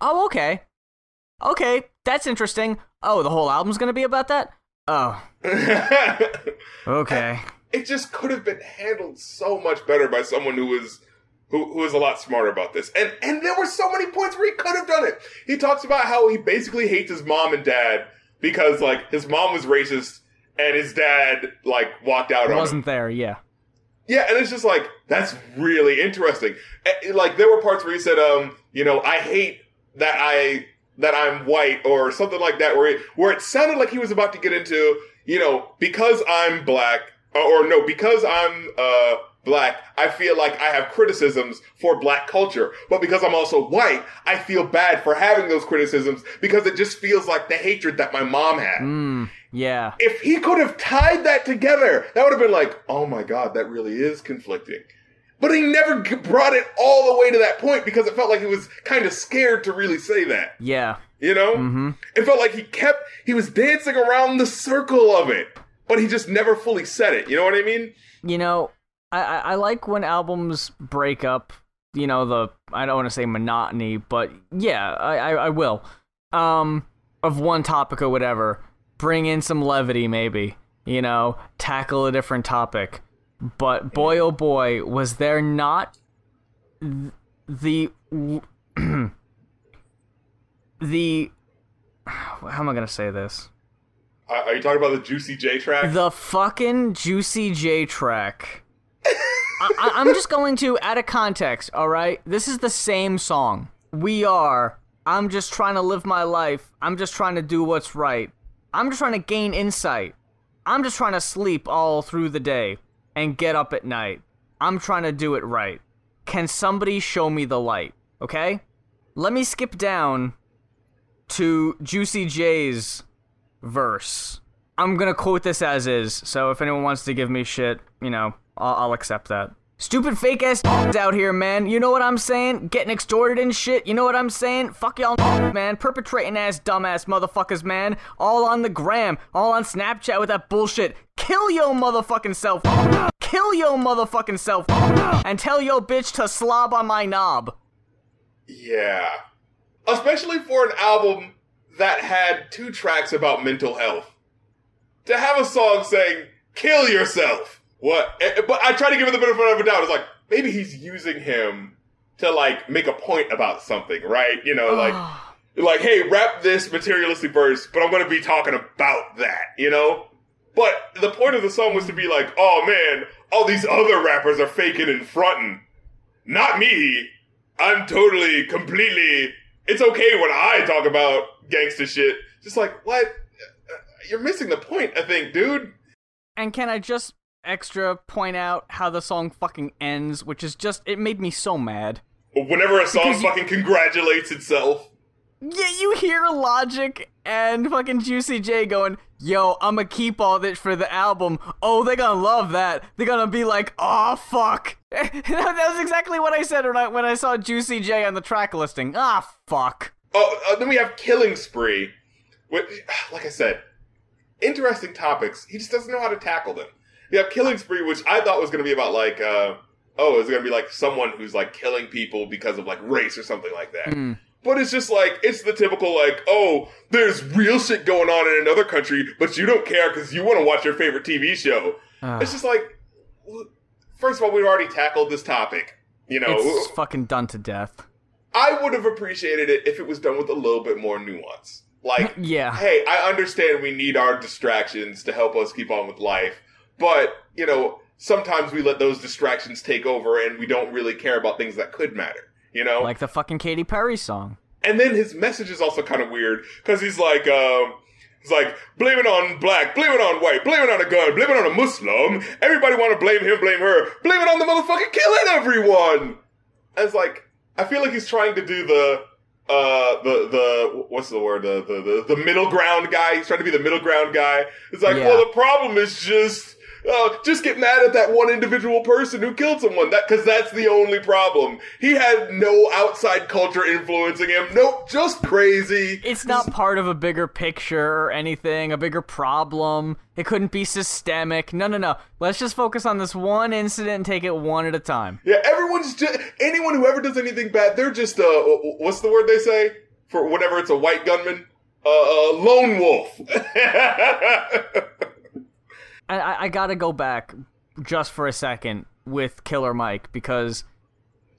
oh, okay. Okay, that's interesting. Oh, the whole album's gonna be about that? Oh, okay. it just could have been handled so much better by someone who was who, who was a lot smarter about this. And and there were so many points where he could have done it. He talks about how he basically hates his mom and dad because like his mom was racist and his dad like walked out on. Wasn't there? Yeah. Yeah, and it's just like that's really interesting. Eh, Like there were parts where he said, um, you know, I hate that I that I'm white or something like that, where it, where it sounded like he was about to get into, you know, because I'm black or, or no, because I'm uh black, I feel like I have criticisms for black culture, but because I'm also white, I feel bad for having those criticisms because it just feels like the hatred that my mom had Mm, yeah. if he could have tied that together, that would have been like, oh my god, that really is conflicting. But he never brought it all the way to that point because it felt like he was kind of scared to really say that. Yeah. You know? Mm-hmm. It felt like he kept, he was dancing around the circle of it, but he just never fully said it. You know what I mean? You know, I, I, I like when albums break up, you know, the I don't want to say monotony, but yeah, I, I, I will. Um of one topic or whatever. Bring in some levity maybe. You know, tackle a different topic. But boy oh boy, was there not the the how am I gonna say this? Are are you talking about the Juicy J track? The fucking Juicy J track. I, I'm just going to, out of context, alright? This is the same song. We are. I'm just trying to live my life. I'm just trying to do what's right. I'm just trying to gain insight. I'm just trying to sleep all through the day and get up at night. I'm trying to do it right. Can somebody show me the light? Okay? Let me skip down to Juicy J's verse. I'm gonna quote this as is, so if anyone wants to give me shit, you know, I'll, I'll accept that. Stupid fake ass out here, man. You know what I'm saying? Getting extorted and shit. You know what I'm saying? Fuck y'all, man. Perpetrating ass dumbass motherfuckers, man. All on the gram, all on Snapchat with that bullshit. Kill yo motherfucking self. Kill yo motherfucking self. And tell yo bitch to slob on my knob. Yeah. Especially for an album that had two tracks about mental health. To have a song saying, kill yourself. What? eh, But I try to give it the benefit of a doubt. It's like, maybe he's using him to like make a point about something, right? You know, like, like, hey, rap this materialistic verse, but I'm gonna be talking about that, you know? But the point of the song was to be like, oh man, all these other rappers are faking and fronting. Not me. I'm totally, completely. It's okay when I talk about gangsta shit. Just like, what? You're missing the point, I think, dude. And can I just extra point out how the song fucking ends, which is just it made me so mad. Whenever a song Because you- fucking congratulates itself. Yeah, you hear Logic and fucking Juicy J going, "Yo, I'ma keep all this for the album." Oh, they're gonna love that. They're gonna be like, "Oh fuck." that was exactly what I said when I when I saw Juicy J on the track listing. Ah fuck. Oh, uh, then we have Killing Spree. Which, like I said, interesting topics. He just doesn't know how to tackle them. We have Killing Spree, which I thought was going to be about like, uh, oh, it's going to be like someone who's like killing people because of like race or something like that. Mm. But it's just like it's the typical like, oh, there's real shit going on in another country, but you don't care because you want to watch your favorite TV show. Ah. It's just like, first of all, we've already tackled this topic. You know, It's fucking done to death. I would have appreciated it if it was done with a little bit more nuance. Like, Yeah. hey, I understand we need our distractions to help us keep on with life, but, you know, sometimes we let those distractions take over and we don't really care about things that could matter, you know? Like the fucking Katy Perry song. and then his message is also kind of weird because he's like, um, he's like, blame it on black, blame it on white, blame it on a gun, blame it on a Muslim. Everybody want to blame him, blame her, blame it on the motherfucker killing everyone. And it's like, I feel like he's trying to do the, uh, the the what's the word, the the the, the middle ground guy. He's trying to be the middle ground guy. It's like, Yeah. well, the problem is just. Uh, just get mad at that one individual person who killed someone. That because that's the only problem. He had no outside culture influencing him. Nope, just crazy. It's not part of a bigger picture or anything, a bigger problem. It couldn't be systemic. No, no, no. Let's just focus on this one incident and take it one at a time. Yeah, everyone's just anyone who ever does anything bad, they're just uh, what's the word they say for whenever it's a white gunman? uh, uh, lone wolf. I, I, I gotta go back just for a second with Killer Mike because,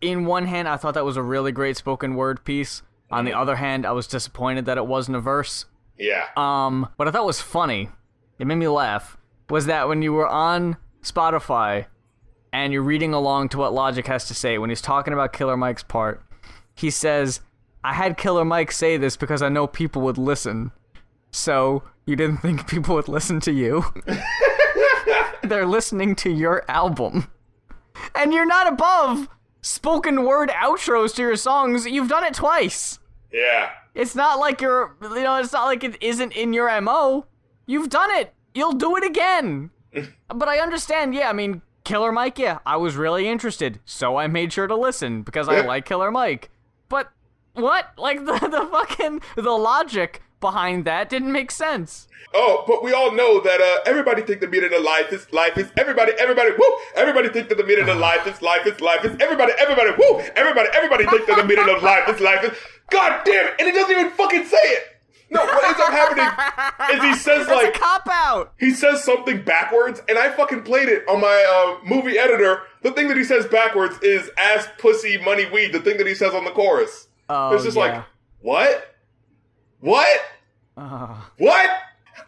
in one hand, I thought that was a really great spoken word piece. On the other hand, I was disappointed that it wasn't a verse. yeah. Um, what I thought was funny, it made me laugh, was that when you were on Spotify and you're reading along to what Logic has to say, when he's talking about Killer Mike's part, he says, I had Killer Mike say this because I know people would listen. So, you didn't think people would listen to you? They're listening to your album. And you're not above spoken word outros to your songs. You've done it twice. yeah. It's not like you're, you know, it's not like it isn't in your MO. You've done it. You'll do it again. but I understand, yeah, I mean, Killer Mike, yeah, I was really interested. So I made sure to listen because I like Killer Mike. But what? Like the, the fucking, the logic behind that didn't make sense. Oh, but we all know that uh, everybody think the meaning of life is life is everybody, everybody, woo! Everybody think that the meaning of life is life is life is everybody, everybody, woo! Everybody, everybody think that the meaning of life is life is. God damn it! And he doesn't even fucking say it. No, what ends up happening is he says That's like a cop out. he says something backwards, and I fucking played it on my uh, movie editor. The thing that he says backwards is "ass, pussy, money, weed." The thing that he says on the chorus. Oh, it's just yeah. like, what? What? Uh, What?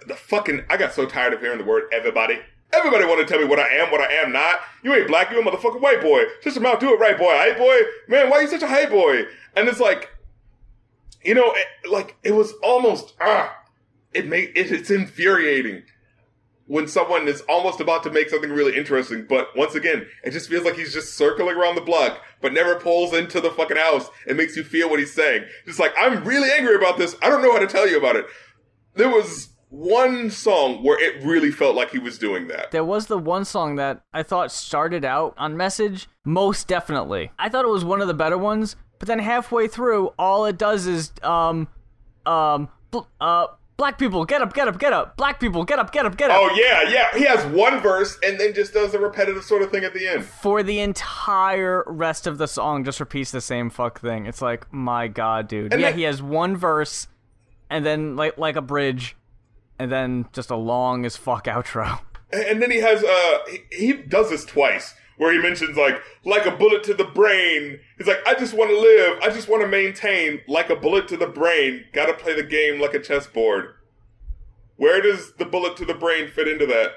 The fucking I got so tired of hearing the word everybody. Everybody want to tell me what I am, what I am not. You ain't black, you a motherfucking white boy. Shut your mouth, do it right, boy. Hey, boy, man, why you such a high boy? And it's like, you know, it, like it was almost ah, it made it, it's infuriating when someone is almost about to make something really interesting, but once again, it just feels like he's just circling around the block, but never pulls into the fucking house and makes you feel what he's saying. Just like, I'm really angry about this. I don't know how to tell you about it. There was one song where it really felt like he was doing that. There was the one song that I thought started out on message, most definitely. I thought it was one of the better ones, but then halfway through, all it does is um um uh black people get up, get up, get up. Black people get up, get up, get up. Oh yeah, yeah. He has one verse and then just does a repetitive sort of thing at the end. For the entire rest of the song, just repeats the same fuck thing. It's like, my god, dude. And yeah, he has one verse, and then like like a bridge, and then just a long as fuck outro. And and then he has uh he, he does this twice where he mentions like like a bullet to the brain. He's like, I just want to live. I just want to maintain like a bullet to the brain. Got to play the game like a chessboard. Where does the bullet to the brain fit into that?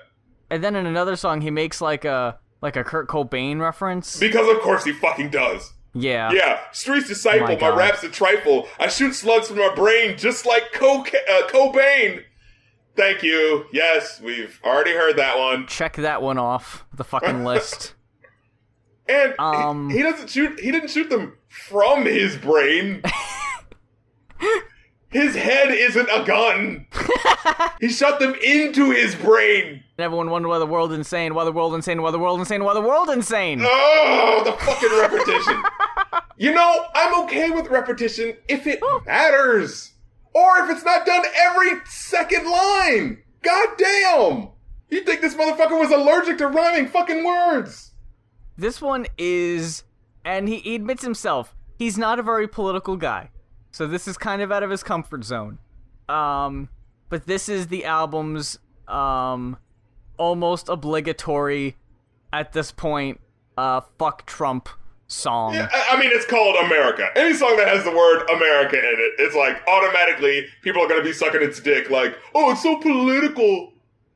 And then in another song, he makes like a like a Kurt Cobain reference. Because of course he fucking does. Yeah. Yeah, Streets Disciple, My my, rap's a trifle. I shoot slugs from my brain just like Coca- uh, Cobain. Thank you. Yes, we've already heard that one. Check that one off the fucking list. And he- Um. he, doesn't shoot. He didn't shoot them from his brain. his head isn't a gun. he shot them into his brain. And everyone wondered why the world insane, why the world insane, why the world insane, why the world insane. Oh, the fucking repetition. you know, I'm okay with repetition if it matters. Or if it's not done every second line. God damn. You think this motherfucker was allergic to rhyming fucking words? This one is, and he, he admits himself, he's not a very political guy. So this is kind of out of his comfort zone. Um, but this is the album's um, almost obligatory at this point. Uh, fuck Trump song. Yeah, I mean, it's called America. Any song that has the word America in it, it's like automatically people are gonna be sucking its dick. Like, oh, it's so political.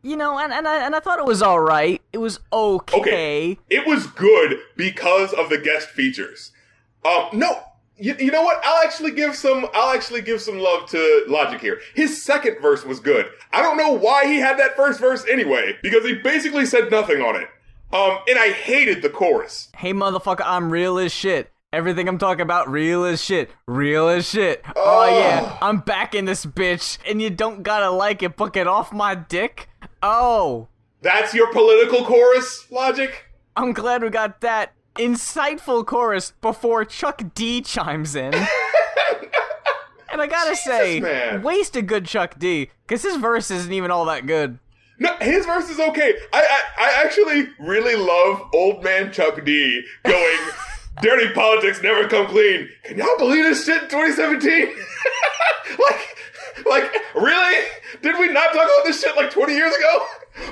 You know, and and I and I thought it was all right. It was okay. Okay. It was good because of the guest features. Um, no, you, you know what? I'll actually give some. I'll actually give some love to Logic here. His second verse was good. I don't know why he had that first verse anyway, because he basically said nothing on it. Um, and I hated the chorus. Hey, motherfucker, I'm real as shit. Everything I'm talking about, real as shit. Real as shit. Oh, Oh. yeah, I'm back in this bitch, and you don't gotta like it, but get off my dick? Oh, That's your political chorus, Logic. I'm glad we got that insightful chorus before Chuck D chimes in. and I gotta say, man. waste a good Chuck D, because his verse isn't even all that good. No, his verse is okay. I, I I actually really love old man Chuck D going, "Dirty politics never come clean." Can y'all believe this shit in 2017? like, like, really? Did we not talk about this shit like 20 years ago?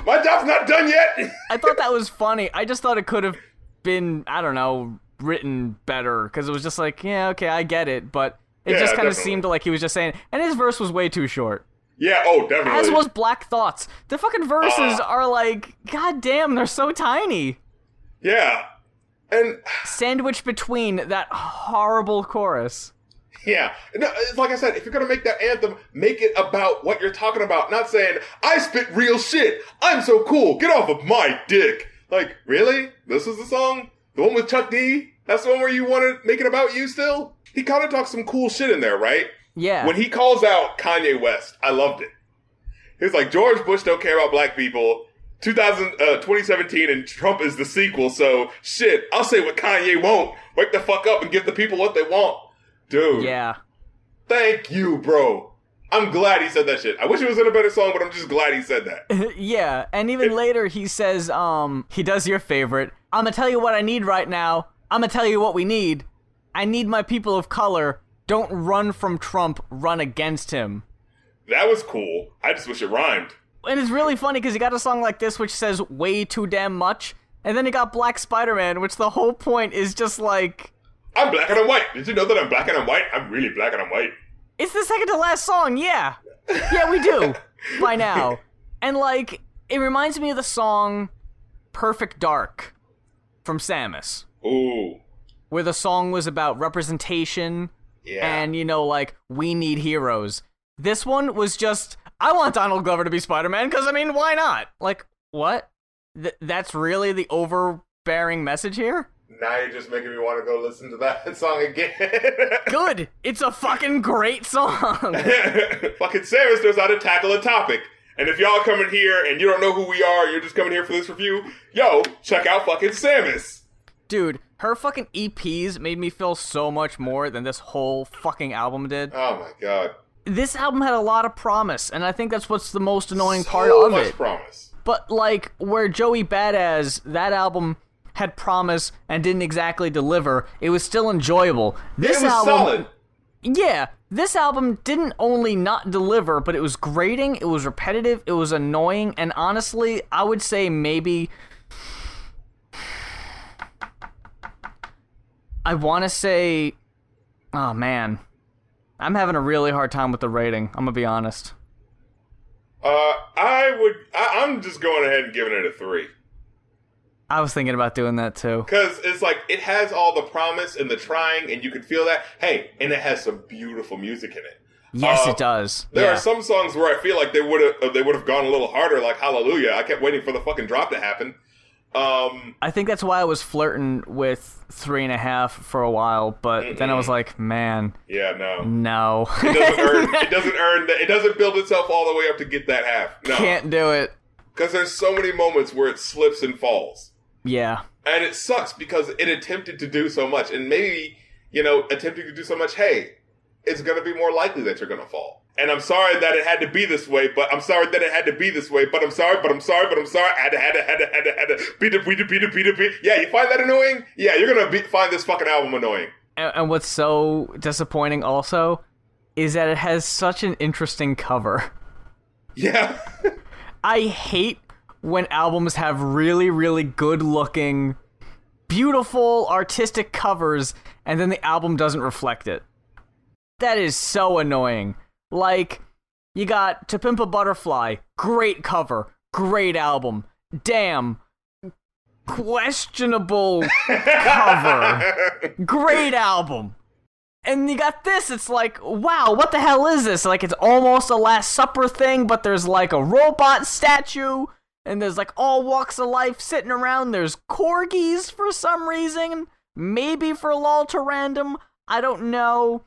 My job's not done yet. I thought that was funny. I just thought it could have been, I don't know, written better because it was just like, yeah, okay, I get it, but it Yeah, just kind of seemed like he was just saying, and his verse was way too short. Yeah, oh, definitely. As was Black Thought's. The fucking verses Ah. are like, god damn, they're so tiny. yeah. And Sandwiched between that horrible chorus. Yeah, no, like I said, if you're gonna make that anthem, make it about what you're talking about, not saying I spit real shit. I'm so cool. Get off of my dick. Like, really? This is the song? The one with Chuck D? That's the one where you want to make it about you still? He kind of talks some cool shit in there, right? Yeah. When he calls out Kanye West, I loved it. He was like, George Bush don't care about black people. 2000, uh, 2017 and Trump is the sequel, so shit, I'll say what Kanye won't. Wake the fuck up and give the people what they want. Dude, yeah. thank you, bro. I'm glad he said that shit. I wish it was in a better song, but I'm just glad he said that. yeah, and even later he says, um, he does your favorite. I'm gonna tell you what I need right now. I'm gonna tell you what we need. I need my people of color. Don't run from Trump, run against him. That was cool. I just wish it rhymed. And it's really funny because you got a song like this which says way too damn much, and then you got Black Spider Man, which the whole point is just like, I'm black and I'm white. Did you know that I'm black and I'm white? I'm really black and I'm white. it's the second to last song, yeah. Yeah, we do. by now. And like, it reminds me of the song Perfect Dark from Sammus. Ooh. where the song was about representation Yeah. and you know like we need heroes this one was just i want donald glover to be spider-man because i mean why not like what Th- that's really the overbearing message here now you're just making me want to go listen to that song again. good it's a fucking great song fucking Sammus knows how to tackle a topic. And if y'all coming here and you don't know who we are, you're just coming here for this review, yo, check out fucking Sammus. dude her fucking eps made me feel so much more than this whole fucking album did Oh my god. this album had a lot of promise and i think that's what's the most annoying so part of much it promise. But like where Joey Badass, that album had promise and didn't exactly deliver, it was still enjoyable. This album solid. Yeah, this album didn't only not deliver, but it was grating, it was repetitive, it was annoying, and honestly, I would say maybe I want to say oh man. I'm having a really hard time with the rating. I'm going to be honest. Uh, I would. I, I'm just going ahead and giving it a three I was thinking about doing that too. because it's like it has all the promise and the trying, and you can feel that. Hey, and it has some beautiful music in it. Yes, Uh, it does. There yeah. are some songs where I feel like they would have they would have gone a little harder, like Hallelujah. I kept waiting for the fucking drop to happen. Um, I think that's why I was flirting with three and a half for a while, but then I was like, man, yeah, no, no. it doesn't earn. It doesn't earn. That, it doesn't build itself all the way up to get that half. No, Can't do it. because there's so many moments where it slips and falls, Yeah. and it sucks because it attempted to do so much, and maybe you know, attempting to do so much. Hey, it's going to be more likely that you're going to fall. And I'm sorry that it had to be this way, but I'm sorry that it had to be this way, but I'm sorry, but I'm sorry, but I'm sorry. I had to, had to, had to, had to, had to, beat it, beat it, beat it, beat it, beat Yeah, you find that annoying? Yeah, you're going to be, find this fucking album annoying. And, and what's so disappointing also is that it has such an interesting cover. Yeah. I hate when albums have really, really good looking, beautiful, artistic covers, and then the album doesn't reflect it. That is so annoying. Like, you got To Pimp a Butterfly, great cover, great album. Damn. Questionable cover. Great album. And you got this, it's like, wow, what the hell is this? Like, it's almost a Last Supper thing, but there's like a robot statue, and there's like all walks of life sitting around. There's corgis for some reason, maybe for lol to random, I don't know.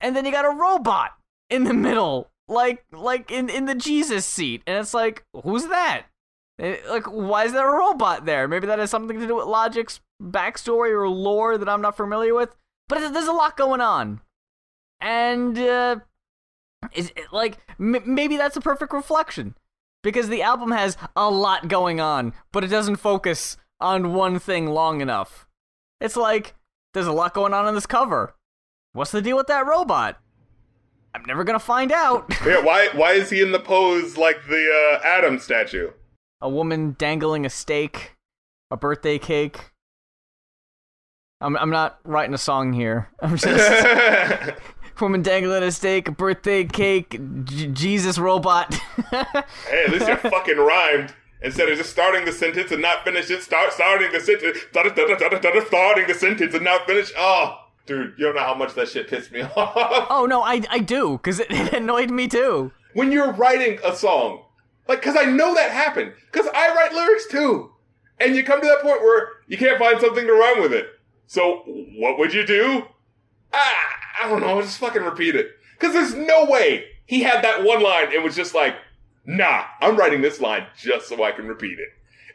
And then you got a robot in the middle, like like in, in the Jesus seat, and it's like, who's that? Eh, Like, why is there a robot there? Maybe that has something to do with Logic's backstory or lore that I'm not familiar with. But there's a lot going on, and uh, is it, like m- maybe that's a perfect reflection because the album has a lot going on, but it doesn't focus on one thing long enough. It's like there's a lot going on in this cover. What's the deal with that robot? I'm never gonna find out. Yeah, why why is he in the pose like the uh, Adam statue? a woman dangling a steak, a birthday cake. I'm I'm not writing a song here. I'm just woman dangling a steak, a birthday cake, J- Jesus robot. Hey, at least you fucking rhymed. Instead of just starting the sentence and not finish it, start starting the sentence, start, start, start, start, starting the sentence and not finish. Oh, dude, you don't know how much that shit pissed me off. oh no, I I do because it, it annoyed me too. when you're writing a song, like, cause I know that happened, cause I write lyrics too, and you come to that point where you can't find something to rhyme with it. So what would you do? Ah, I don't know, just fucking repeat it, cause there's no way he had that one line and was just like, nah, I'm writing this line just so I can repeat it.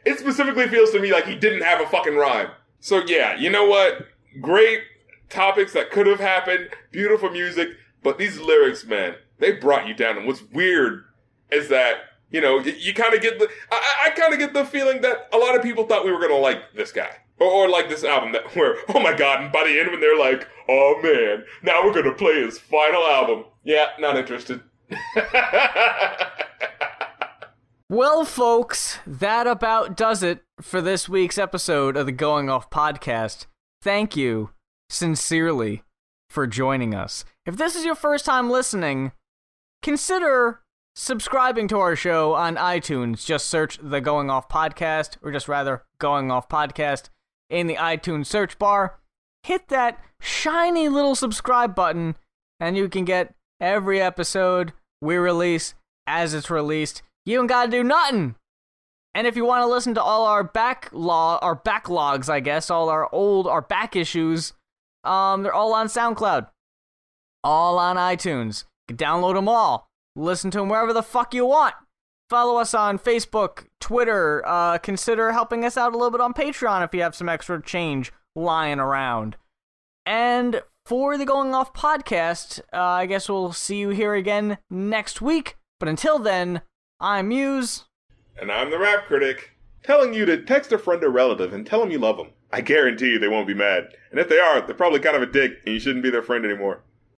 It specifically feels to me like he didn't have a fucking rhyme. So yeah, you know what? Great topics that could have happened, beautiful music, but these lyrics, man, they brought you down. And what's weird is that, you know, you, you kind of get the, I, I kind of get the feeling that a lot of people thought we were going to like this guy. Or, or like this album that where, oh my god, and by the end when they're like, oh man, now we're to play his final album. Yeah, not interested. Well, folks, that about does it for this week's episode of the Going Off podcast. Thank you sincerely for joining us. If this is your first time listening, consider subscribing to our show on iTunes. Just search the Going Off podcast, or just rather, Going Off podcast in the iTunes search bar. Hit that shiny little subscribe button, and you can get every episode we release as it's released. You don't gotta do nothing. And if you want to listen to all our backlog, our backlogs, I guess, all our old, our back issues, um, they're all on SoundCloud, all on iTunes. You can download them all, listen to them wherever the fuck you want. Follow us on Facebook, Twitter. Uh, consider helping us out a little bit on Patreon if you have some extra change lying around. And for the Going Off podcast, uh, I guess we'll see you here again next week. But until then, I'm Muse. And I'm the rap critic, telling you to text a friend or relative and tell them you love them. I guarantee you they won't be mad. And if they are, they're probably kind of a dick and you shouldn't be their friend anymore.